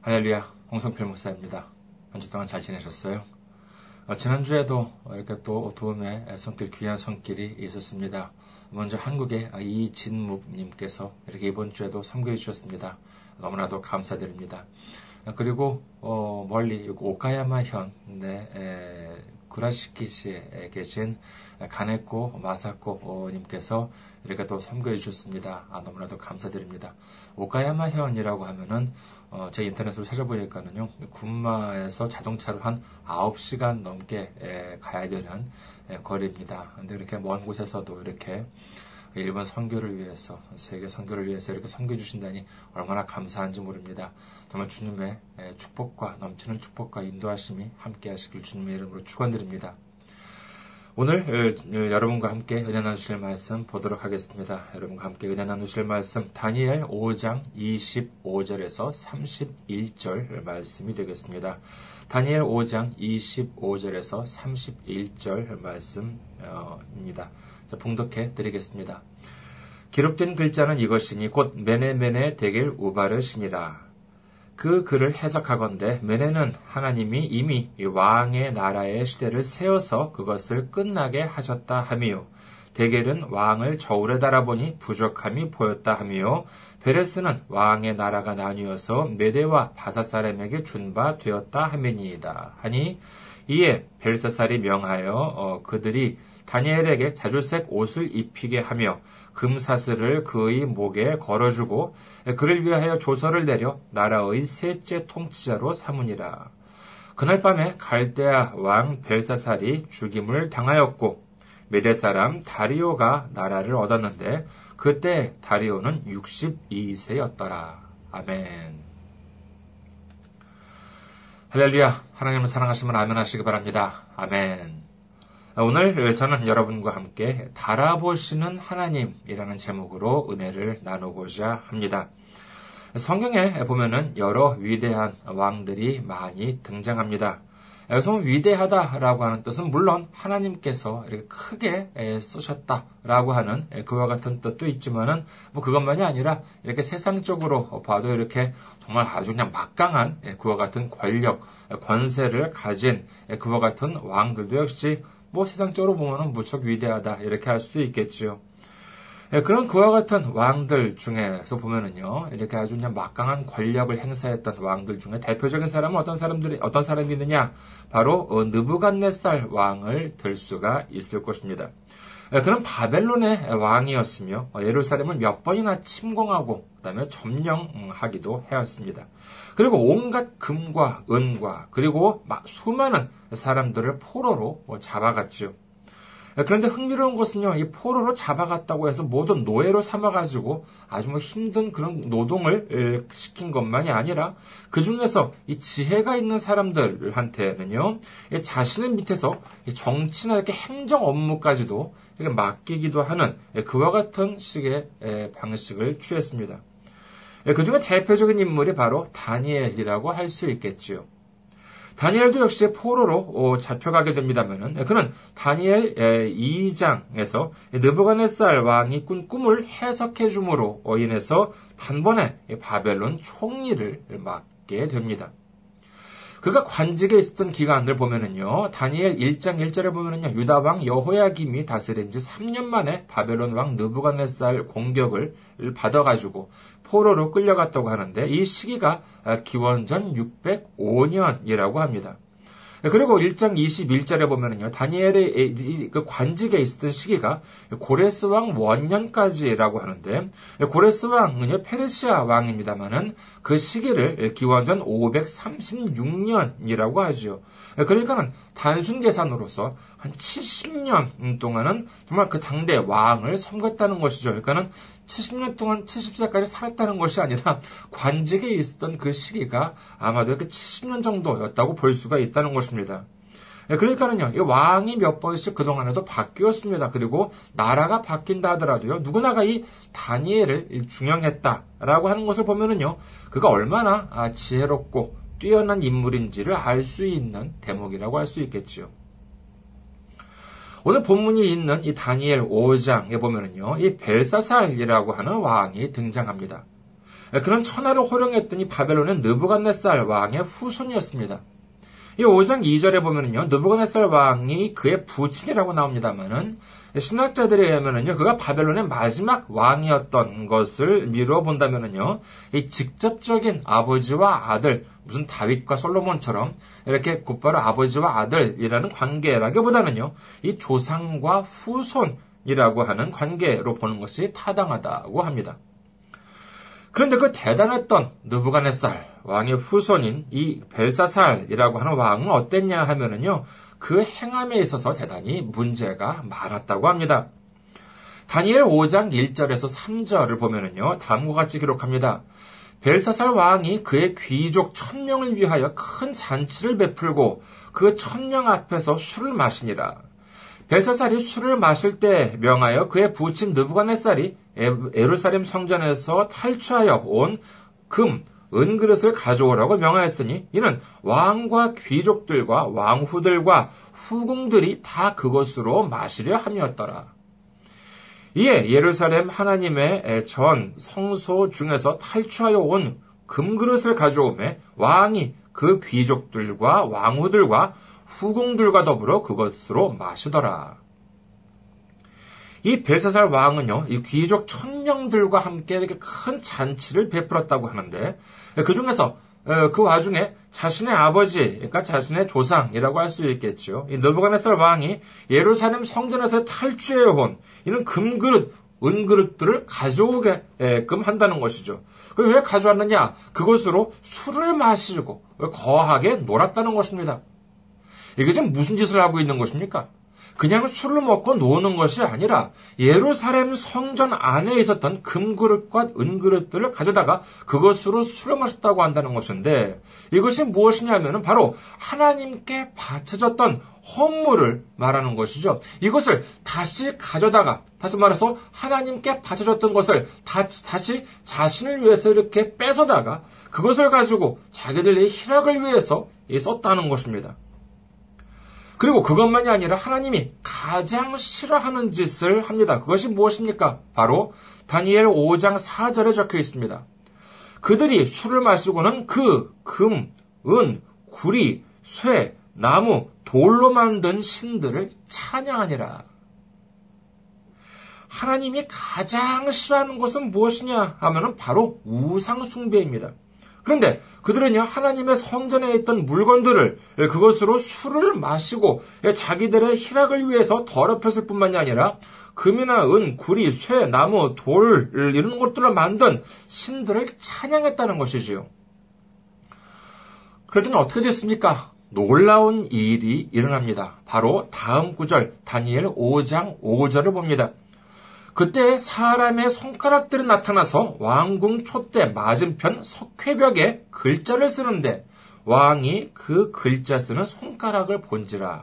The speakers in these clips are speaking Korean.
할렐루야, 홍성필 목사입니다. 한 주 동안 잘 지내셨어요? 어, 지난주에도 이렇게 또 어두움의 손길, 귀한 손길이 있었습니다. 먼저 한국의 이진묵님께서 이렇게 이번 주에도 섬겨해 주셨습니다. 너무나도 감사드립니다. 그리고 어, 멀리 오카야마 현 네, 구라시키시에 계신 가네코 마사코 님께서 이렇게 또 섬겨해 주셨습니다. 아, 너무나도 감사드립니다. 오카야마 현이라고 하면은 어, 제 인터넷으로 찾아보니까는요, 군마에서 자동차로 한 9시간 넘게 에, 가야 되는 에, 거리입니다. 근데 이렇게 먼 곳에서도 이렇게 일본 선교를 위해서, 세계 선교를 위해서 이렇게 섬겨주신다니 얼마나 감사한지 모릅니다. 정말 주님의 에, 축복과 넘치는 축복과 인도하심이 함께 하시길 주님의 이름으로 축원드립니다. 오늘 여러분과 함께 은혜 나누실 말씀 보도록 하겠습니다. 여러분과 함께 은혜 나누실 말씀 다니엘 5장 25절에서 31절 말씀이 되겠습니다. 다니엘 5장 25절에서 31절 말씀입니다. 자, 봉독해 드리겠습니다. 기록된 글자는 이것이니 곧 메네메네 대길 우바르시니라. 그 글을 해석하건대 메네는 하나님이 이미 왕의 나라의 시대를 세워서 그것을 끝나게 하셨다 하미요. 대겔은 왕을 저울에 달아보니 부족함이 보였다 하미요. 베레스는 왕의 나라가 나뉘어서 메대와 바사 사람에게 준바 되었다 하미니이다. 하니 이에 벨사살이 명하여 어, 그들이 다니엘에게 자주색 옷을 입히게 하며 금사슬을 그의 목에 걸어주고 그를 위하여 조서를 내려 나라의 셋째 통치자로 삼으니라. 그날 밤에 갈대아 왕 벨사살이 죽임을 당하였고 메대 사람 다리오가 나라를 얻었는데 그때 다리오는 62세였더라. 아멘. 할렐루야. 하나님을 사랑하시면 아멘 하시기 바랍니다. 아멘. 오늘 저는 여러분과 함께 달아보시는 하나님이라는 제목으로 은혜를 나누고자 합니다. 성경에 보면은 여러 위대한 왕들이 많이 등장합니다. 여기서 위대하다라고 하는 뜻은 물론 하나님께서 이렇게 크게 쓰셨다라고 하는 그와 같은 뜻도 있지만은 뭐 그것만이 아니라 이렇게 세상적으로 봐도 이렇게 정말 아주 그냥 막강한 그와 같은 권력, 권세를 가진 그와 같은 왕들도 역시 뭐 세상적으로 보면 무척 위대하다 이렇게 할 수도 있겠지요. 예, 그런 그와 같은 왕들 중에서 보면은요, 이렇게 아주 그냥 막강한 권력을 행사했던 왕들 중에 대표적인 사람은 어떤 사람들이, 어떤 사람이 있느냐? 바로, 어, 느부갓네살 왕을 들 수가 있을 것입니다. 예, 그는 바벨론의 왕이었으며, 어, 예루살렘을 몇 번이나 침공하고, 그 다음에 점령하기도 해왔습니다. 그리고 온갖 금과 은과, 그리고 수많은 사람들을 포로로 뭐 잡아갔지요. 그런데 흥미로운 것은요, 이 포로로 잡아갔다고 해서 모든 노예로 삼아가지고 아주 뭐 힘든 그런 노동을 시킨 것만이 아니라 그 중에서 이 지혜가 있는 사람들한테는요, 자신의 밑에서 정치나 이렇게 행정 업무까지도 맡기기도 하는 그와 같은 식의 방식을 취했습니다. 그 중에 대표적인 인물이 바로 다니엘이라고 할 수 있겠지요. 다니엘도 역시 포로로 어, 잡혀가게 됩니다면은 그는 다니엘 2장에서 느부갓네살 왕이 꾼 꿈을 해석해 줌으로 인해서 단번에 바벨론 총리를 맡게 됩니다. 그가 관직에 있었던 기간을 보면은요, 다니엘 1장 1절에 보면은요, 유다 왕 여호야김이 다스린 지 3년 만에 바벨론 왕 느부갓네살 공격을 받아 가지고 포로로 끌려갔다고 하는데 이 시기가 기원전 605년이라고 합니다. 그리고 1장 21절에 보면은요, 다니엘의 그 관직에 있었던 시기가 고레스 왕 원년까지라고 하는데, 고레스 왕은요, 페르시아 왕입니다만은 그 시기를 기원전 536년이라고 하죠. 그러니까는 단순 계산으로서 한 70년 동안은 정말 그 당대 왕을 섬겼다는 것이죠. 그러니까는 70년 동안 70세까지 살았다는 것이 아니라 관직에 있었던 그 시기가 아마도 그 70년 정도였다고 볼 수가 있다는 것입니다. 네, 그러니까는요, 이 왕이 몇 번씩 그동안에도 바뀌었습니다. 그리고 나라가 바뀐다 하더라도요, 누구나가 이 다니엘을 중용했다라고 하는 것을 보면은요, 그가 얼마나 아, 지혜롭고 뛰어난 인물인지를 알 수 있는 대목이라고 할 수 있겠지요. 오늘 본문이 있는 이 다니엘 5장에 보면은요, 이 벨사살이라고 하는 왕이 등장합니다. 그런 천하를 호령했더니 바벨론의 느부갓네살 왕의 후손이었습니다. 이 5장 2절에 보면은요, 느부갓네살 왕이 그의 부친이라고 나옵니다만은 신학자들에 의하면은요, 그가 바벨론의 마지막 왕이었던 것을 미루어 본다면은요, 이 직접적인 아버지와 아들, 무슨 다윗과 솔로몬처럼 이렇게 곧바로 아버지와 아들이라는 관계라기보다는요, 이 조상과 후손이라고 하는 관계로 보는 것이 타당하다고 합니다. 그런데 그 대단했던 느부갓네살 왕의 후손인 이 벨사살이라고 하는 왕은 어땠냐 하면은요, 그 행함에 있어서 대단히 문제가 많았다고 합니다. 다니엘 5장 1절에서 3절을 보면은요, 다음과 같이 기록합니다. 벨사살 왕이 그의 귀족 천명을 위하여 큰 잔치를 베풀고 그 천명 앞에서 술을 마시니라. 벨사살이 술을 마실 때 명하여 그의 부친 느부갓네살이 에루살렘 성전에서 탈취하여 온 금, 은그릇을 가져오라고 명하였으니 이는 왕과 귀족들과 왕후들과 후궁들이 다 그것으로 마시려 함이었더라. 이에 예루살렘 하나님의 전 성소 중에서 탈취하여 온 금그릇을 가져오매 왕이 그 귀족들과 왕후들과 후궁들과 더불어 그것으로 마시더라. 이 벨사살 왕은요, 이 귀족 천명들과 함께 이렇게 큰 잔치를 베풀었다고 하는데, 그 중에서 어, 그 와중에 자신의 아버지, 그러니까 자신의 조상이라고 할 수 있겠죠. 이 느부갓네살 왕이 예루살렘 성전에서 탈취해온 이는 금그릇, 은그릇들을 가져오게끔 한다는 것이죠. 왜 가져왔느냐? 그것으로 술을 마시고 거하게 놀았다는 것입니다. 이게 지금 무슨 짓을 하고 있는 것입니까? 그냥 술을 먹고 노는 것이 아니라 예루살렘 성전 안에 있었던 금그릇과 은그릇들을 가져다가 그것으로 술을 마셨다고 한다는 것인데 이것이 무엇이냐면 바로 하나님께 바쳐졌던 헌물을 말하는 것이죠. 이것을 다시 가져다가 다시 말해서 하나님께 바쳐졌던 것을 다, 시 자신을 위해서 이렇게 뺏어다가 그것을 가지고 자기들의 희락을 위해서 썼다는 것입니다. 그리고 그것만이 아니라 하나님이 가장 싫어하는 짓을 합니다. 그것이 무엇입니까? 바로 다니엘 5장 4절에 적혀 있습니다. 그들이 술을 마시고는 그 금, 은, 구리, 쇠, 나무, 돌로 만든 신들을 찬양하니라. 하나님이 가장 싫어하는 것은 무엇이냐 하면은 바로 우상숭배입니다. 그런데 그들은요, 하나님의 성전에 있던 물건들을 그것으로 술을 마시고 자기들의 희락을 위해서 더럽혔을 뿐만이 아니라 금이나 은, 구리, 쇠, 나무, 돌, 이런 것들을 만든 신들을 찬양했다는 것이지요. 그랬더니 어떻게 됐습니까? 놀라운 일이 일어납니다. 바로 다음 구절, 다니엘 5장 5절을 봅니다. 그때 사람의 손가락들이 나타나서 왕궁 촛대 맞은편 석회벽에 글자를 쓰는데 왕이 그 글자 쓰는 손가락을 본지라.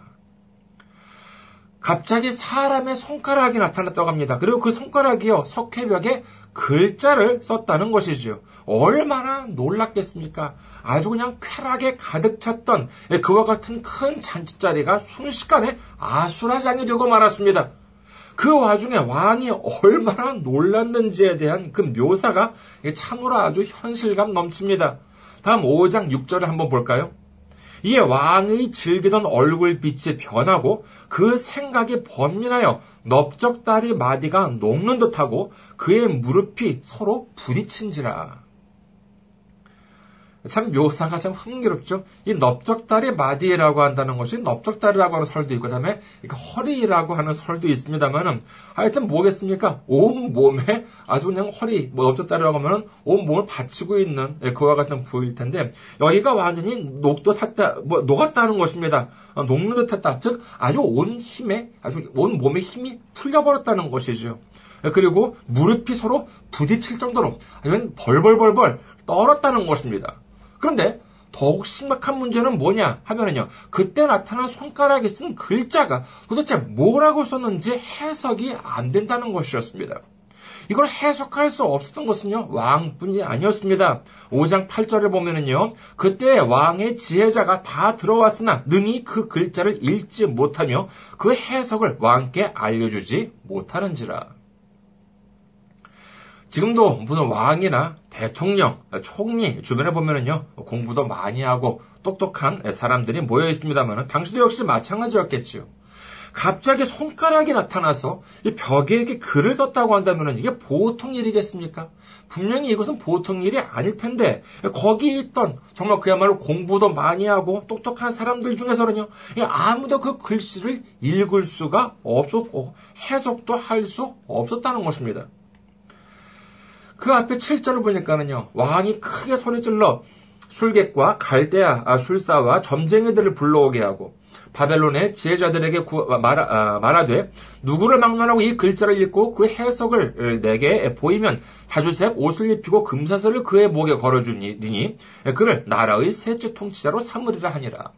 갑자기 사람의 손가락이 나타났다고 합니다. 그리고 그 손가락이요, 석회벽에 글자를 썼다는 것이죠. 얼마나 놀랐겠습니까? 아주 그냥 쾌락에 가득 찼던 그와 같은 큰 잔치자리가 순식간에 아수라장이 되고 말았습니다. 그 와중에 왕이 얼마나 놀랐는지에 대한 그 묘사가 참으로 아주 현실감 넘칩니다. 다음 5장 6절을 한번 볼까요? 이에 왕의 즐기던 얼굴빛이 변하고 그 생각이 번민하여 넓적다리 마디가 녹는 듯하고 그의 무릎이 서로 부딪힌지라. 참 묘사가 참 흥미롭죠. 이 넓적다리 마디라고 한다는 것이 넓적다리라고 하는 설도 있고, 그 다음에 허리라고 하는 설도 있습니다만은, 하여튼 뭐겠습니까? 온 몸에 아주 그냥 허리, 뭐 넓적다리라고 하면은 온 몸을 받치고 있는 예, 그와 같은 부위일 텐데, 여기가 완전히 녹듯했다, 뭐, 녹았다는 것입니다. 어, 녹는 듯 했다. 즉, 아주 온 힘에, 아주 온 몸의 힘이 풀려버렸다는 것이죠. 예, 그리고 무릎이 서로 부딪힐 정도로, 아니면 벌벌벌벌 떨었다는 것입니다. 그런데 더욱 심각한 문제는 뭐냐 하면은요, 그때 나타난 손가락에 쓴 글자가 도대체 뭐라고 썼는지 해석이 안 된다는 것이었습니다. 이걸 해석할 수 없었던 것은요, 왕뿐이 아니었습니다. 5장 8절을 보면은요, 그때 왕의 지혜자가 다 들어왔으나 능히 그 글자를 읽지 못하며 그 해석을 왕께 알려주지 못하는지라. 지금도 무슨 왕이나 대통령, 총리 주변에 보면은요 공부도 많이 하고 똑똑한 사람들이 모여 있습니다만 당시도 역시 마찬가지였겠지요. 갑자기 손가락이 나타나서 이 벽에 글을 썼다고 한다면 이게 보통 일이겠습니까? 분명히 이것은 보통 일이 아닐 텐데 거기 있던 정말 그야말로 공부도 많이 하고 똑똑한 사람들 중에서는요 아무도 그 글씨를 읽을 수가 없었고 해석도 할 수 없었다는 것입니다. 그 앞에 7절을 보니까는요 왕이 크게 소리질러 술객과 갈대아 아, 술사와 점쟁이들을 불러오게 하고 바벨론의 지혜자들에게 구, 말하, 아, 말하되 누구를 막론하고 이 글자를 읽고 그 해석을 내게 보이면 자주색 옷을 입히고 금사슬을 그의 목에 걸어주니 그를 나라의 셋째 통치자로 삼으리라 하니라.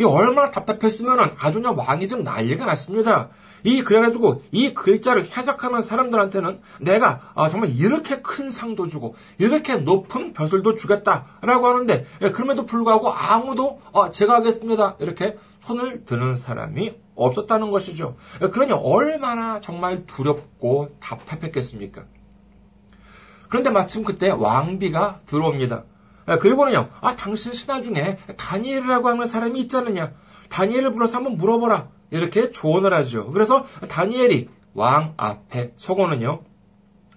이 얼마나 답답했으면 아주 그냥 왕이 좀 난리가 났습니다. 이 그래가지고 이 글자를 해석하는 사람들한테는 내가 아, 정말 이렇게 큰 상도 주고 이렇게 높은 벼슬도 주겠다라고 하는데 예, 그럼에도 불구하고 아무도 아, 제가 하겠습니다 이렇게 손을 드는 사람이 없었다는 것이죠. 예, 그러니 얼마나 정말 두렵고 답답했겠습니까? 그런데 마침 그때 왕비가 들어옵니다. 예, 그리고는요, 아, 당신 신하 중에 다니엘이라고 하는 사람이 있지 않느냐? 다니엘을 불러서 한번 물어보라. 이렇게 조언을 하죠. 그래서 다니엘이 왕 앞에 서고는요,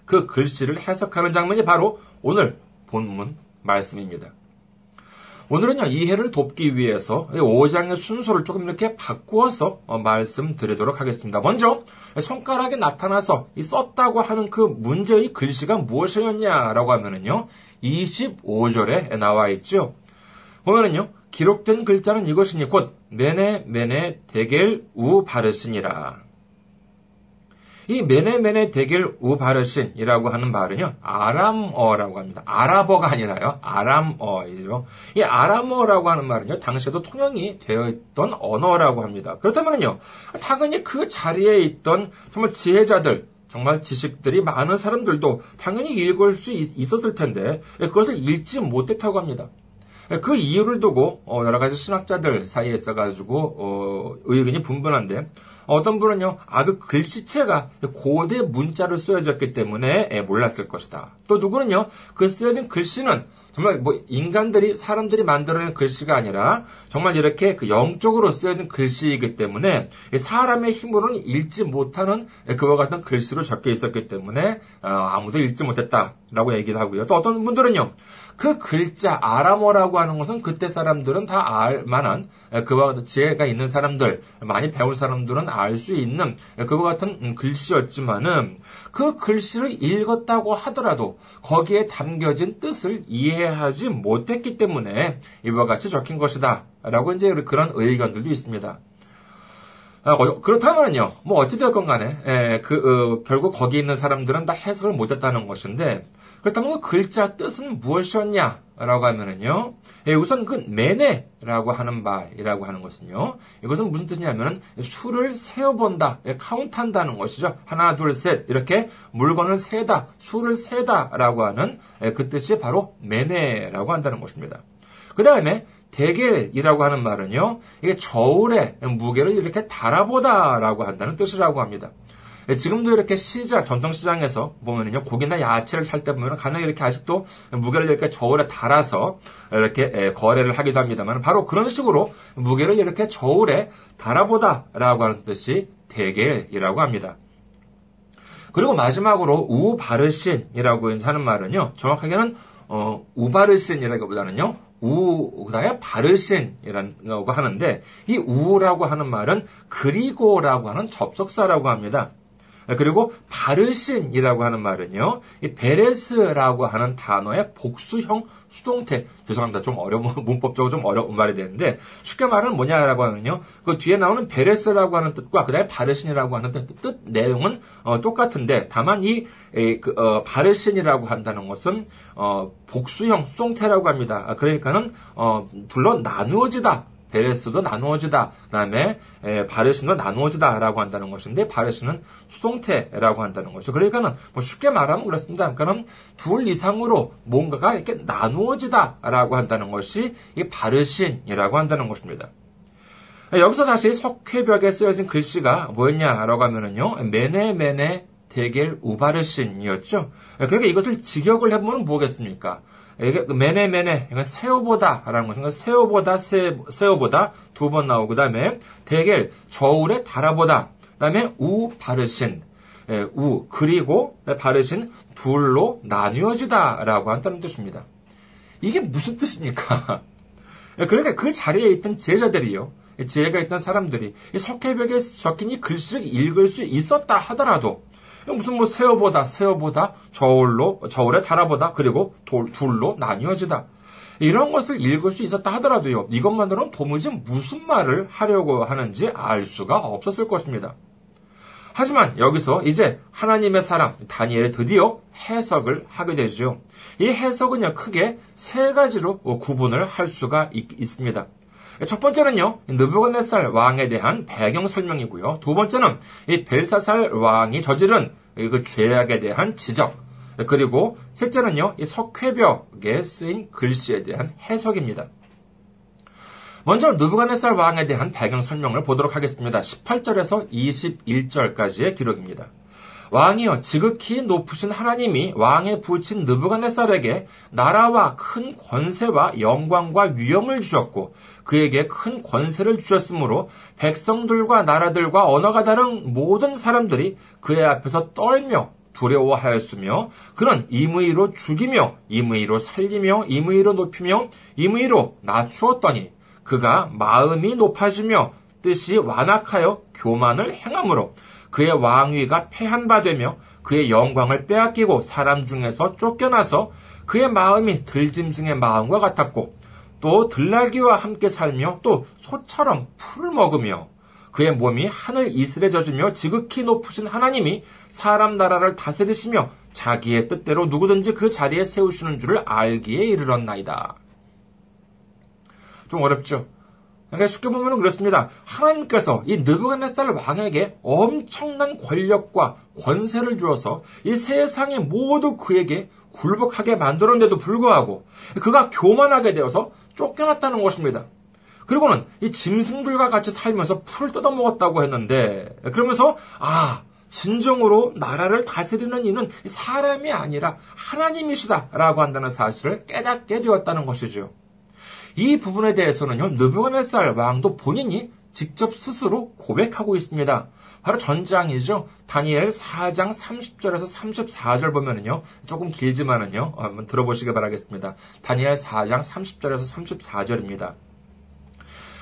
그 글씨를 해석하는 장면이 바로 오늘 본문 말씀입니다. 오늘은요, 이해를 돕기 위해서 5장의 순서를 조금 이렇게 바꾸어서 어, 말씀드리도록 하겠습니다. 먼저, 손가락에 나타나서 썼다고 하는 그 문제의 글씨가 무엇이었냐라고 하면은요, 25절에 나와 있죠. 보면은요, 기록된 글자는 이것이니 곧 메네 메네 데겔 우 바르신이라. 이 메네 메네 데겔 우 바르신이라고 하는 말은요 아람어라고 합니다. 아랍어가 아니라요 아람어이죠. 이 아람어라고 하는 말은요 당시에도 통용이 되어 있던 언어라고 합니다. 그렇다면요 당연히 그 자리에 있던 정말 지혜자들 정말 지식들이 많은 사람들도 당연히 읽을 수 있 었을 텐데 그것을 읽지 못했다고 합니다. 그 이유를 두고 어, 여러 가지 신학자들 사이에 있어가지고 어, 의견이 분분한데 어떤 분은요, 아 그 글씨체가 고대 문자로 쓰여졌기 때문에 몰랐을 것이다. 또 누구는요, 그 쓰여진 글씨는 정말 뭐 인간들이 사람들이 만들어낸 글씨가 아니라 정말 이렇게 그 영적으로 쓰여진 글씨이기 때문에 사람의 힘으로는 읽지 못하는 그와 같은 글씨로 적혀 있었기 때문에 어, 아무도 읽지 못했다라고 얘기를 하고요. 또 어떤 분들은요. 그 글자 아람어라고 하는 것은 그때 사람들은 다 알 만한 그와 같은 지혜가 있는 사람들, 많이 배운 사람들은 알 수 있는 그와 같은 음, 글씨였지만은 그 글씨를 읽었다고 하더라도 거기에 담겨진 뜻을 이해하지 못했기 때문에 이와 같이 적힌 것이다. 라고 이제 그런 의견들도 있습니다. 아, 그렇다면요, 뭐 어찌되었건 간에, 에, 그, 어, 결국 거기 있는 사람들은 다 해석을 못했다는 것인데, 그렇다면 그 글자 뜻은 무엇이었냐? 라고 하면은요, 예, 우선 그 매네라고 하는 바이라고 하는 것은요, 이것은 무슨 뜻이냐면은 수를 세어본다, 예, 카운트한다는 것이죠. 하나, 둘, 셋, 이렇게 물건을 세다, 수를 세다라고 하는 예, 그 뜻이 바로 매네라고 한다는 것입니다. 그 다음에 대겔이라고 하는 말은요, 이게 저울에 무게를 이렇게 달아보다라고 한다는 뜻이라고 합니다. 예, 지금도 이렇게 시장, 전통시장에서 보면은요, 고기나 야채를 살 때 보면 간혹 이렇게 아직도 무게를 이렇게 저울에 달아서 이렇게 예, 거래를 하기도 합니다만, 바로 그런 식으로 무게를 이렇게 저울에 달아보다라고 하는 뜻이 대겔이라고 합니다. 그리고 마지막으로 우바르신이라고 하는 말은요, 정확하게는 어, 우바르신이라기보다는요, 우, 그 다음에 바르신이라고 하는데, 이 우라고 하는 말은 그리고라고 하는 접속사라고 합니다. 그리고 바르신이라고 하는 말은요, 이 베레스라고 하는 단어의 복수형 수동태. 죄송합니다. 좀 어려운, 문법적으로 좀 어려운 말이 되는데, 쉽게 말하면 뭐냐라고 하면요, 그 뒤에 나오는 베레스라고 하는 뜻과 그 다음에 바르신이라고 하는 뜻, 뜻 내용은 어, 똑같은데, 다만 이, 에, 그, 어, 바르신이라고 한다는 것은, 어, 복수형 수동태라고 합니다. 아, 그러니까는, 어, 둘러 나누어지다. 베레스도 나누어지다. 그 다음에 바르신도 나누어지다라고 한다는 것인데 바르신은 수동태라고 한다는 것이죠. 그러니까는 뭐 쉽게 말하면 그렇습니다. 그러니까는 둘 이상으로 뭔가가 이렇게 나누어지다라고 한다는 것이 이 바르신이라고 한다는 것입니다. 여기서 다시 석회벽에 쓰여진 글씨가 뭐였냐라고 하면은요. 메네 메네 대겔 우바르신이었죠. 그러니까 이것을 직역을 해보면 뭐겠습니까? 메네 메네 이건 세오보다라는 것인가 세오보다 세, 세오보다 두 번 나오고 그다음에 대겔 저울의 달아보다 그다음에 우 바르신 예, 우 그리고 바르신 둘로 나뉘어지다라고 한다는 뜻입니다. 이게 무슨 뜻입니까? 그러니까 그 자리에 있던 제자들이요. 지혜가 있던 사람들이 석회벽에 적힌 이 글씨를 읽을 수 있었다 하더라도 무슨 뭐 세어보다 세어보다 저울로 저울에 달아보다 그리고 돌, 둘로 나뉘어지다 이런 것을 읽을 수 있었다 하더라도요 이것만으로는 도무지 무슨 말을 하려고 하는지 알 수가 없었을 것입니다. 하지만 여기서 이제 하나님의 사람 다니엘이 드디어 해석을 하게 되죠. 이 해석은요 크게 세 가지로 구분을 할 수가 있, 습니다 첫 번째는요, 느부갓네살 왕에 대한 배경 설명이고요. 두 번째는 이 벨사살 왕이 저지른 그 죄악에 대한 지적. 그리고 셋째는요, 이 석회벽에 쓰인 글씨에 대한 해석입니다. 먼저 누부갓네살 왕에 대한 배경 설명을 보도록 하겠습니다. 18절에서 21절까지의 기록입니다. 왕이여 지극히 높으신 하나님이 왕에 붙인 느부갓네살에게 나라와 큰 권세와 영광과 위엄을 주셨고 그에게 큰 권세를 주셨으므로 백성들과 나라들과 언어가 다른 모든 사람들이 그의 앞에서 떨며 두려워하였으며 그는 임의로 죽이며 임의로 살리며 임의로 높이며 임의로 낮추었더니 그가 마음이 높아지며 뜻이 완악하여 교만을 행함으로 그의 왕위가 패한 바 되며 그의 영광을 빼앗기고 사람 중에서 쫓겨나서 그의 마음이 들짐승의 마음과 같았고 또 들나귀와 함께 살며 또 소처럼 풀을 먹으며 그의 몸이 하늘 이슬에 젖으며 지극히 높으신 하나님이 사람 나라를 다스리시며 자기의 뜻대로 누구든지 그 자리에 세우시는 줄을 알기에 이르렀나이다. 좀 어렵죠? 그러니까 쉽게 보면 그렇습니다. 하나님께서 이 느부갓네살 왕에게 엄청난 권력과 권세를 주어서 이 세상에 모두 그에게 굴복하게 만들었는데도 불구하고 그가 교만하게 되어서 쫓겨났다는 것입니다. 그리고는 이 짐승들과 같이 살면서 풀을 뜯어먹었다고 했는데 그러면서 아 진정으로 나라를 다스리는 이는 사람이 아니라 하나님이시다라고 한다는 사실을 깨닫게 되었다는 것이죠. 이 부분에 대해서는요, 느부갓네살 왕도 본인이 직접 스스로 고백하고 있습니다. 바로 전장이죠. 다니엘 4장 30절에서 34절 보면은요. 조금 길지만은요. 한번 들어보시기 바라겠습니다. 다니엘 4장 30절에서 34절입니다.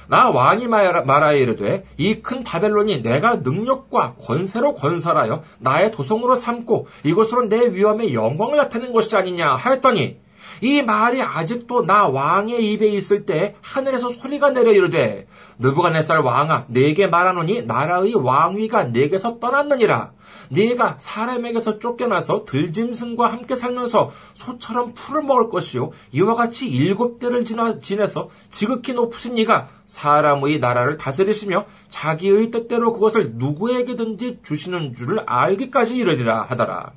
나 왕이 말하여 이르되 이 큰 바벨론이 내가 능력과 권세로 건설하여 나의 도성으로 삼고 이곳으로 내 위엄의 영광을 나타낸 것이 아니냐 하였더니 이 말이 아직도 나 왕의 입에 있을 때 하늘에서 소리가 내려 이르되 느부갓네살 왕아 내게 말하노니 나라의 왕위가 내게서 떠났느니라 네가 사람에게서 쫓겨나서 들짐승과 함께 살면서 소처럼 풀을 먹을 것이요 이와 같이 일곱 대를 지내서 지극히 높으신 이가 사람의 나라를 다스리시며 자기의 뜻대로 그것을 누구에게든지 주시는 줄을 알기까지 이르리라 하더라.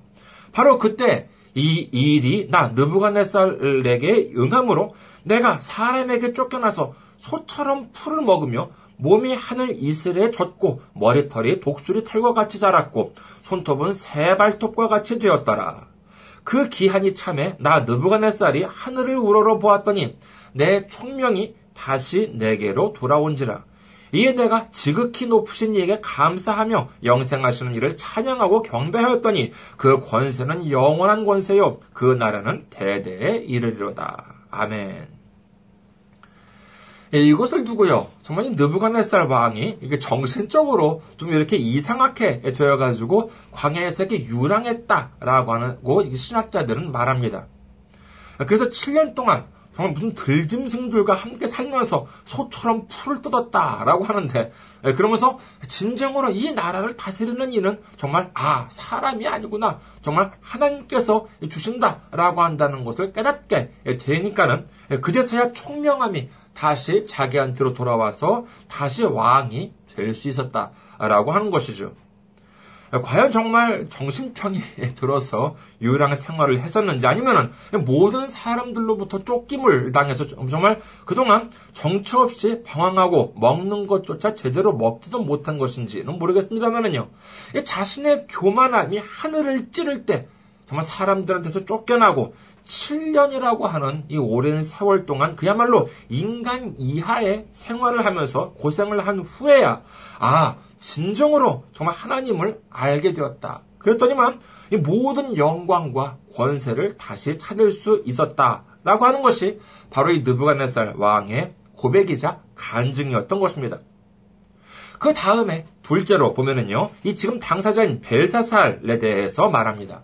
바로 그때 이 일이 나 느부갓네살에게 응함으로 내가 사람에게 쫓겨나서 소처럼 풀을 먹으며 몸이 하늘 이슬에 젖고 머리털이 독수리 털과 같이 자랐고 손톱은 새 발톱과 같이 되었더라. 그 기한이 참에 나 느부갓네살이 하늘을 우러러 보았더니 내 총명이 다시 내게로 돌아온지라. 이에 내가 지극히 높으신 이에게 감사하며 영생하시는 이를 찬양하고 경배하였더니 그 권세는 영원한 권세요. 그 나라는 대대에 이르리로다. 아멘. 예, 이것을 두고요. 정말 느부갓네살 왕이 이게 정신적으로 좀 이렇게 이상하게 되어가지고 광야에서 이렇게 유랑했다라고 하는 고 신학자들은 말합니다. 그래서 7년 동안 정말 무슨 들짐승들과 함께 살면서 소처럼 풀을 뜯었다라고 하는데 예, 그러면서 진정으로 이 나라를 다스리는 이는 정말 아 사람이 아니구나 정말 하나님께서 주신다라고 한다는 것을 깨닫게 되니까는 예, 그제서야 총명함이 다시 자기한테로 돌아와서 다시 왕이 될 수 있었다라고 하는 것이죠. 과연 정말 정신병이 들어서 유일한 생활을 했었는지 아니면은 모든 사람들로부터 쫓김을 당해서 정말 그동안 정처 없이 방황하고 먹는 것조차 제대로 먹지도 못한 것인지는 모르겠습니다만은요. 자신의 교만함이 하늘을 찌를 때 정말 사람들한테서 쫓겨나고 7년이라고 하는 이 오랜 세월 동안 그야말로 인간 이하의 생활을 하면서 고생을 한 후에야 아 진정으로 정말 하나님을 알게 되었다. 그랬더니만 이 모든 영광과 권세를 다시 찾을 수 있었다라고 하는 것이 바로 이 느부갓네살 왕의 고백이자 간증이었던 것입니다. 그 다음에 둘째로 보면은요, 이 지금 당사자인 벨사살에 대해서 말합니다.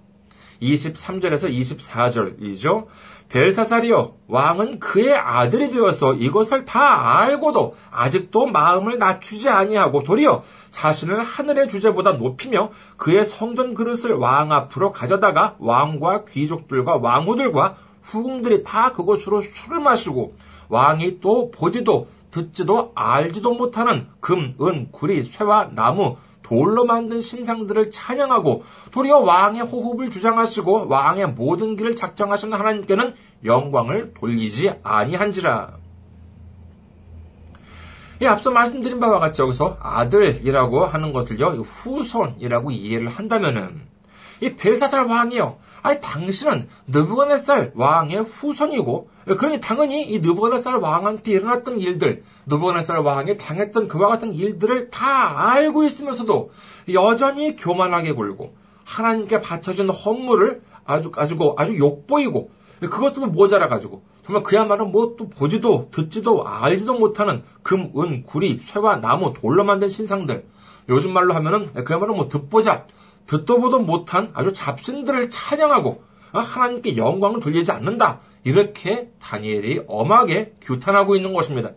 23절에서 24절이죠. 벨사살이요 왕은 그의 아들이 되어서 이것을 다 알고도 아직도 마음을 낮추지 아니하고 도리어 자신을 하늘의 주제보다 높이며 그의 성전 그릇을 왕 앞으로 가져다가 왕과 귀족들과 왕후들과 후궁들이 다 그곳으로 술을 마시고 왕이 또 보지도 듣지도 알지도 못하는 금, 은, 구리, 쇠와 나무, 돌로 만든 신상들을 찬양하고 도리어 왕의 호흡을 주장하시고 왕의 모든 길을 작정하시는 하나님께는 영광을 돌리지 아니한지라. 이 앞서 말씀드린 바와 같이 여기서 아들이라고 하는 것을요 후손이라고 이해를 한다면은 이 벨사살 왕이요. 아니 당신은 느부갓네살 왕의 후손이고 그러니 당연히 이 느부갓네살 왕한테 일어났던 일들, 느부갓네살 왕이 당했던 그와 같은 일들을 다 알고 있으면서도 여전히 교만하게 굴고 하나님께 바쳐진 헌물을 아주 가지고 아주 욕보이고 그것도 모자라 가지고 정말 그야말로 뭐 또 보지도 듣지도 알지도 못하는 금, 은, 구리, 쇠와 나무, 돌로 만든 신상들. 요즘 말로 하면은 그야말로 뭐 듣보잡 듣도 보도 못한 아주 잡신들을 찬양하고 하나님께 영광을 돌리지 않는다. 이렇게 다니엘이 엄하게 규탄하고 있는 것입니다.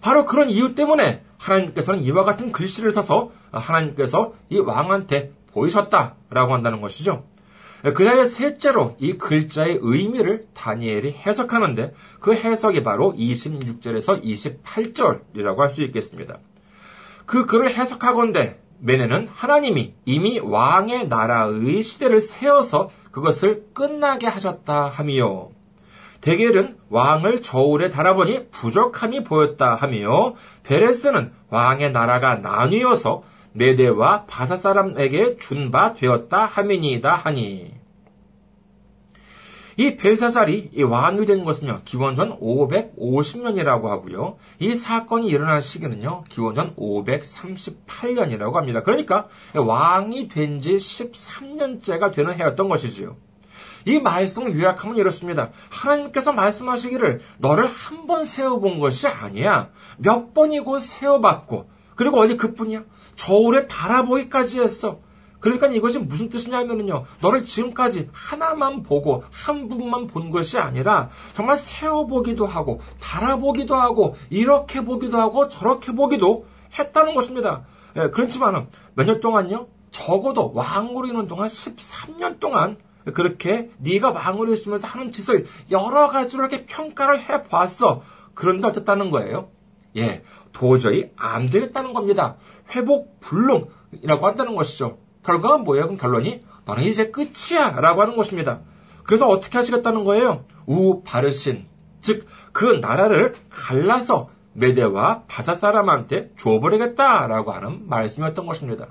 바로 그런 이유 때문에 하나님께서는 이와 같은 글씨를 써서 하나님께서 이 왕한테 보이셨다라고 한다는 것이죠. 그 다음에 셋째로 이 글자의 의미를 다니엘이 해석하는데 그 해석이 바로 26절에서 28절이라고 할 수 있겠습니다. 그 글을 해석하건대 메네는 하나님이 이미 왕의 나라의 시대를 세워서 그것을 끝나게 하셨다 하미요. 대겔은 왕을 저울에 달아보니 부족함이 보였다 하며 베레스는 왕의 나라가 나뉘어서 메대와 바사 사람에게 준바 되었다 하미니이다 하니. 이 벨사살이 이 왕이 된 것은요, 기원전 550년이라고 하고요. 이 사건이 일어난 시기는요, 기원전 538년이라고 합니다. 그러니까 왕이 된 지 13년째가 되는 해였던 것이지요. 이 말씀을 요약하면 이렇습니다. 하나님께서 말씀하시기를 너를 한 번 세워본 것이 아니야. 몇 번이고 세워봤고, 그리고 어디 그뿐이야. 저울에 달아보기까지 했어. 그러니까 이것이 무슨 뜻이냐면요. 너를 지금까지 하나만 보고 한 분만 본 것이 아니라 정말 세워보기도 하고 달아보기도 하고 이렇게 보기도 하고 저렇게 보기도 했다는 것입니다. 예, 그렇지만은 몇년 동안요. 적어도 왕으로 있는 동안 13년 동안 그렇게 네가 왕으로 있으면서 하는 짓을 여러 가지로 이렇게 평가를 해봤어. 그런데 어쨌다는 거예요? 예, 도저히 안 되겠다는 겁니다. 회복 불능이라고 한다는 것이죠. 결과가 뭐예요? 그럼 결론이 너는 이제 끝이야 라고 하는 것입니다. 그래서 어떻게 하시겠다는 거예요? 우 바르신 즉 그 나라를 갈라서 메대와 바사 사람한테 줘버리겠다라고 하는 말씀이었던 것입니다.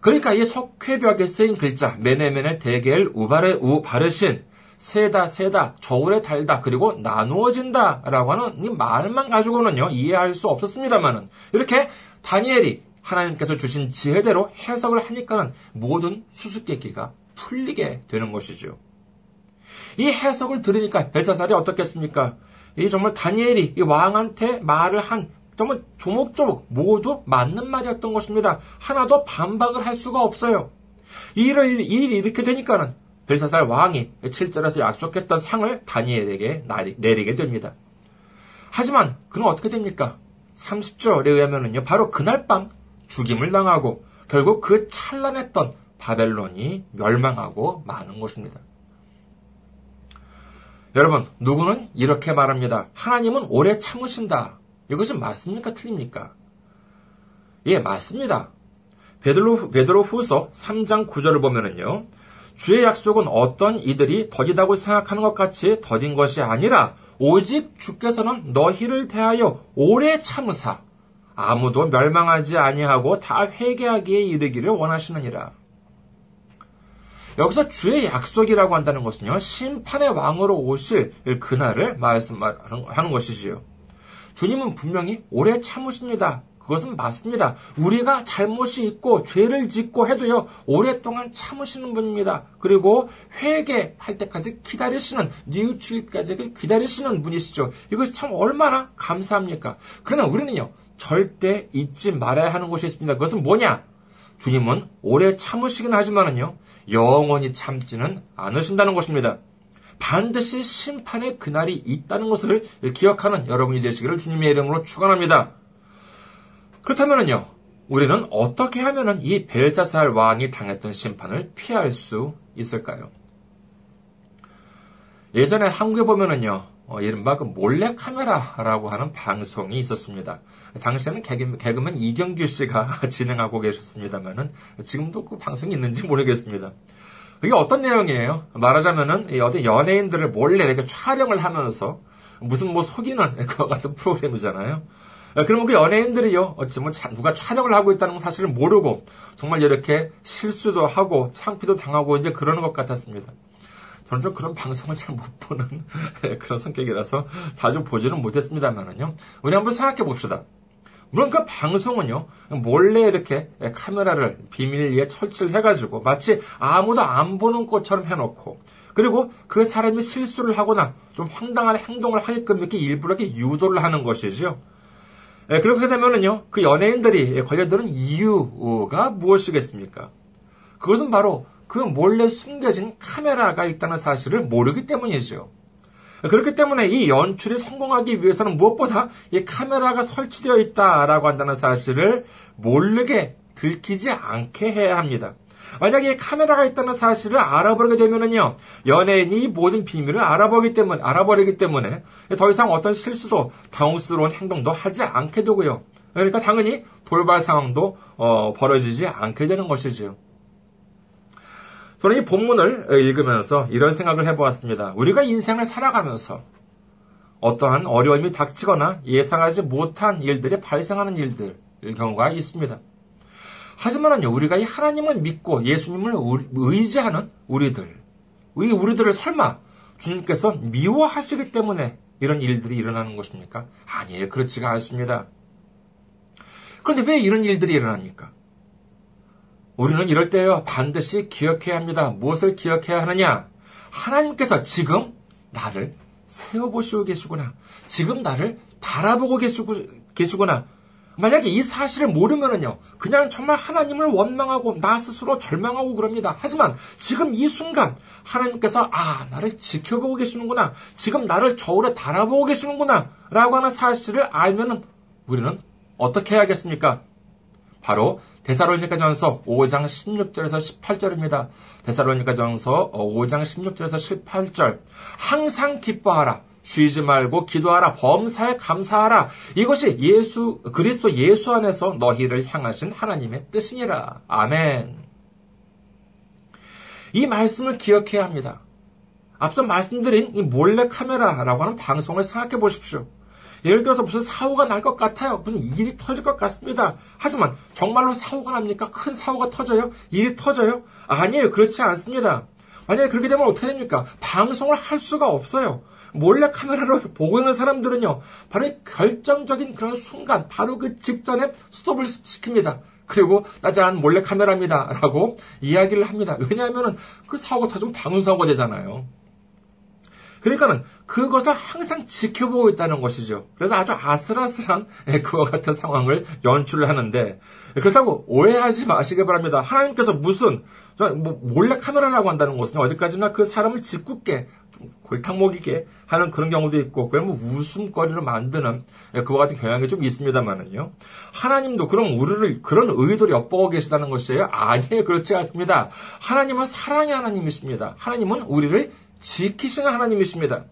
그러니까 이 석회벽에 쓰인 글자 메네멘을 대겔 우바르 우 바르신 세다 세다 저울에 달다 그리고 나누어진다라고 하는 이 말만 가지고는요 이해할 수 없었습니다만은 이렇게 다니엘이 하나님께서 주신 지혜대로 해석을 하니까는 모든 수수께끼가 풀리게 되는 것이죠. 이 해석을 들으니까 벨사살이 어떻겠습니까? 이 정말 다니엘이 이 왕한테 말을 한 정말 조목조목 모두 맞는 말이었던 것입니다. 하나도 반박을 할 수가 없어요. 이 일을, 이 일이 이렇게 되니까는 벨사살 왕이 7절에서 약속했던 상을 다니엘에게 내리게 됩니다. 하지만 그는 어떻게 됩니까? 30절에 의하면은요, 바로 그날 밤 죽임을 당하고 결국 그 찬란했던 바벨론이 멸망하고 마는 것입니다. 여러분, 누구는 이렇게 말합니다. 하나님은 오래 참으신다. 이것이 맞습니까? 틀립니까? 예, 맞습니다. 베드로, 베드로 후서 3장 9절을 보면은요. 주의 약속은 어떤 이들이 더디다고 생각하는 것 같이 더딘 것이 아니라 오직 주께서는 너희를 대하여 오래 참으사 아무도 멸망하지 아니하고 다 회개하기에 이르기를 원하시느니라. 여기서 주의 약속이라고 한다는 것은요, 심판의 왕으로 오실 그날을 말씀하는 것이지요. 주님은 분명히 오래 참으십니다. 그것은 맞습니다. 우리가 잘못이 있고 죄를 짓고 해도요, 오랫동안 참으시는 분입니다. 그리고 회개할 때까지 기다리시는, 뉘우칠까지 기다리시는 분이시죠. 이것이 참 얼마나 감사합니까? 그러나 우리는요, 절대 잊지 말아야 하는 것이 있습니다. 그것은 뭐냐? 주님은 오래 참으시긴 하지만은요, 영원히 참지는 않으신다는 것입니다. 반드시 심판의 그날이 있다는 것을 기억하는 여러분이 되시기를 주님의 이름으로 축원합니다. 그렇다면요, 우리는 어떻게 하면은 이 벨사살 왕이 당했던 심판을 피할 수 있을까요? 예전에 한국에 보면은요, 어, 이른바 그 몰래카메라라고 하는 방송이 있었습니다. 당시에는 개그, 개그맨 이경규 씨가 진행하고 계셨습니다만은 지금도 그 방송이 있는지 모르겠습니다. 그게 어떤 내용이에요? 말하자면은 어떤 연예인들을 몰래 이렇게 촬영을 하면서 무슨 뭐 속이는 그와 같은 프로그램이잖아요. 그러면 그 연예인들이요, 어찌 뭐 누가 촬영을 하고 있다는 사실을 모르고 정말 이렇게 실수도 하고 창피도 당하고 이제 그러는 것 같았습니다. 저는 좀 그런 방송을 잘 못 보는 그런 성격이라서 자주 보지는 못했습니다만은요. 우리 한번 생각해 봅시다. 물론 그 방송은요, 몰래 이렇게 카메라를 비밀리에 설치를 해가지고 마치 아무도 안 보는 것처럼 해놓고, 그리고 그 사람이 실수를 하거나 좀 황당한 행동을 하게끔 이렇게 일부러 이렇게 유도를 하는 것이지요. 예, 그렇게 되면은요, 그 연예인들이 걸려드는 이유가 무엇이겠습니까? 그것은 바로 그 몰래 숨겨진 카메라가 있다는 사실을 모르기 때문이죠. 그렇기 때문에 이 연출이 성공하기 위해서는 무엇보다 이 카메라가 설치되어 있다라고 한다는 사실을 모르게 들키지 않게 해야 합니다. 만약에 카메라가 있다는 사실을 알아버리게 되면은요, 연예인이 모든 비밀을 알아보기 때문에, 알아버리기 때문에 더 이상 어떤 실수도 당혹스러운 행동도 하지 않게 되고요. 그러니까 당연히 돌발 상황도 어, 벌어지지 않게 되는 것이죠. 저는 이 본문을 읽으면서 이런 생각을 해보았습니다. 우리가 인생을 살아가면서 어떠한 어려움이 닥치거나 예상하지 못한 일들이 발생하는 일들, 경우가 있습니다. 하지만요, 우리가 이 하나님을 믿고 예수님을 의지하는 우리들, 우리, 우리들을 설마 주님께서 미워하시기 때문에 이런 일들이 일어나는 것입니까? 아니에요. 그렇지가 않습니다. 그런데 왜 이런 일들이 일어납니까? 우리는 이럴 때요, 반드시 기억해야 합니다. 무엇을 기억해야 하느냐? 하나님께서 지금 나를 세워보시고 계시구나. 지금 나를 바라보고 계시고, 계시구나. 만약에 이 사실을 모르면은요, 그냥 정말 하나님을 원망하고 나 스스로 절망하고 그럽니다. 하지만 지금 이 순간 하나님께서 아, 나를 지켜보고 계시는구나. 지금 나를 저울에 달아보고 계시는구나. 라고 하는 사실을 알면은 우리는 어떻게 해야겠습니까? 바로 데사로니가전서 5장 16절에서 18절입니다. 데사로니가전서 5장 16절에서 18절. 항상 기뻐하라. 쉬지 말고 기도하라. 범사에 감사하라. 이것이 예수 그리스도 예수 안에서 너희를 향하신 하나님의 뜻이니라. 아멘. 이 말씀을 기억해야 합니다. 앞서 말씀드린 이 몰래 카메라라고 하는 방송을 생각해 보십시오. 예를 들어서 무슨 사고가 날 것 같아요. 무슨 일이 터질 것 같습니다. 하지만 정말로 사고가 납니까? 큰 사고가 터져요? 일이 터져요? 아니에요. 그렇지 않습니다. 만약에 그렇게 되면 어떻게 됩니까? 방송을 할 수가 없어요. 몰래 카메라로 보고 있는 사람들은요, 바로 결정적인 그런 순간, 바로 그 직전에 스톱을 시킵니다. 그리고 나잔 몰래 카메라입니다. 라고 이야기를 합니다. 왜냐하면 그 사고 터지면 방송사고가 되잖아요. 그러니까는 그것을 항상 지켜보고 있다는 것이죠. 그래서 아주 아슬아슬한 그와 같은 상황을 연출을 하는데 그렇다고 오해하지 마시기 바랍니다. 하나님께서 무슨 뭐 몰래 카메라라고 한다는 것은 어디까지나 그 사람을 짓궂게 골탕 먹이게 하는 그런 경우도 있고 그걸 뭐 웃음거리로 만드는 그와 같은 경향이 좀 있습니다만은요. 하나님도 그럼 우리를 그런 의도를 엿보고 계시다는 것이에요? 아니에요. 그렇지 않습니다. 하나님은 사랑의 하나님이십니다. 하나님은 우리를 지키시는 하나님이십니다.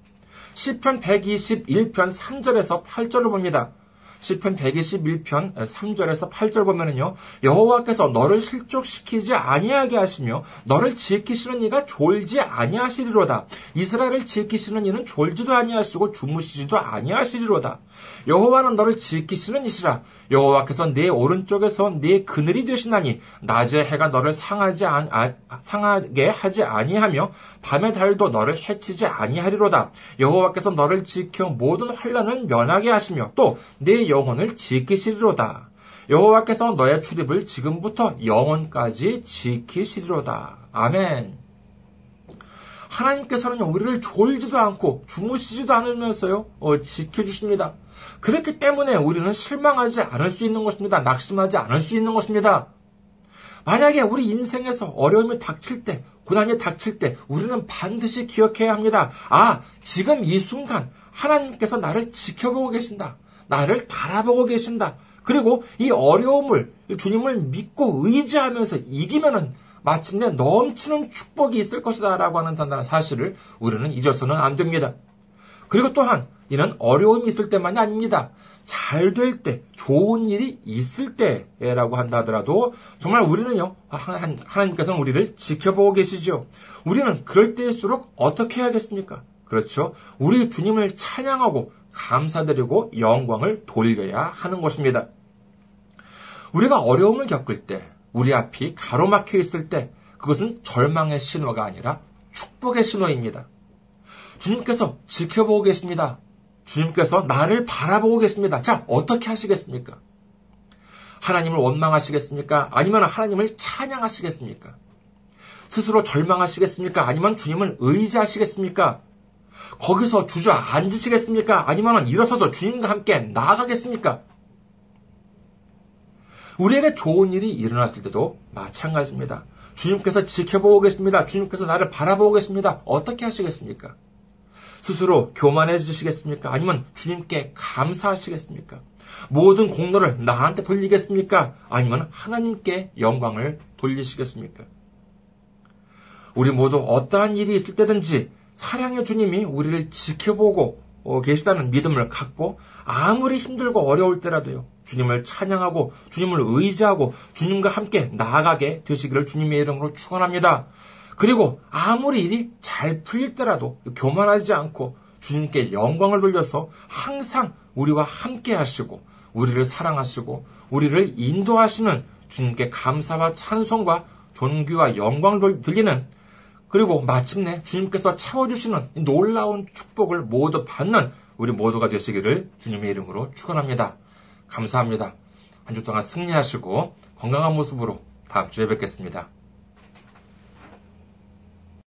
시편 121편 3절에서 8절을 봅니다. 시편 121편 3절에서 8절 보면은요. 여호와께서 너를 실족시키지 아니하게 하시며 너를 지키시는 이가 졸지 아니하시리로다. 이스라엘을 지키시는 이는 졸지도 아니하시고 주무시지도 아니하시리로다. 여호와는 너를 지키시는 이시라. 여호와께서 네 오른쪽에서 네 그늘이 되시나니 낮에 해가 너를 상하지 안, 아, 상하게 하지 아니하며 밤의 달도 너를 해치지 아니하리로다. 여호와께서 너를 지켜 모든 환란을 면하게 하시며 또네 영혼을 지키시리로다. 여호와께서 너의 출입을 지금부터 영원까지 지키시리로다. 아멘. 하나님께서는 우리를 졸지도 않고 주무시지도 않으면서요, 어, 지켜주십니다. 그렇기 때문에 우리는 실망하지 않을 수 있는 것입니다. 낙심하지 않을 수 있는 것입니다. 만약에 우리 인생에서 어려움이 닥칠 때, 고난이 닥칠 때, 우리는 반드시 기억해야 합니다. 아, 지금 이 순간, 하나님께서 나를 지켜보고 계신다. 나를 바라보고 계신다. 그리고 이 어려움을, 주님을 믿고 의지하면서 이기면은 마침내 넘치는 축복이 있을 것이다. 라고 하는 단단한 사실을 우리는 잊어서는 안 됩니다. 그리고 또한, 이는 어려움이 있을 때만이 아닙니다. 잘 될 때, 좋은 일이 있을 때라고 한다 하더라도 정말 우리는요, 하나님께서는 우리를 지켜보고 계시죠. 우리는 그럴 때일수록 어떻게 해야겠습니까? 그렇죠. 우리 주님을 찬양하고 감사드리고 영광을 돌려야 하는 것입니다. 우리가 어려움을 겪을 때, 우리 앞이 가로막혀 있을 때, 그것은 절망의 신호가 아니라 축복의 신호입니다. 주님께서 지켜보고 계십니다. 주님께서 나를 바라보고 계십니다. 자, 어떻게 하시겠습니까? 하나님을 원망하시겠습니까? 아니면 하나님을 찬양하시겠습니까? 스스로 절망하시겠습니까? 아니면 주님을 의지하시겠습니까? 거기서 주저앉으시겠습니까? 아니면 일어서서 주님과 함께 나아가겠습니까? 우리에게 좋은 일이 일어났을 때도 마찬가지입니다. 주님께서 지켜보고 계십니다. 주님께서 나를 바라보고 계십니다. 어떻게 하시겠습니까? 스스로 교만해지시겠습니까? 아니면 주님께 감사하시겠습니까? 모든 공로를 나한테 돌리겠습니까? 아니면 하나님께 영광을 돌리시겠습니까? 우리 모두 어떠한 일이 있을 때든지 사랑의 주님이 우리를 지켜보고 어, 계시다는 믿음을 갖고 아무리 힘들고 어려울 때라도요. 주님을 찬양하고 주님을 의지하고 주님과 함께 나아가게 되시기를 주님의 이름으로 축원합니다. 그리고 아무리 일이 잘 풀릴 때라도 교만하지 않고 주님께 영광을 돌려서 항상 우리와 함께 하시고 우리를 사랑하시고 우리를 인도하시는 주님께 감사와 찬송과 존귀와 영광을 들리는 그리고 마침내 주님께서 채워주시는 놀라운 축복을 모두 받는 우리 모두가 되시기를 주님의 이름으로 축원합니다. 감사합니다. 한 주 동안 승리하시고 건강한 모습으로 다음 주에 뵙겠습니다.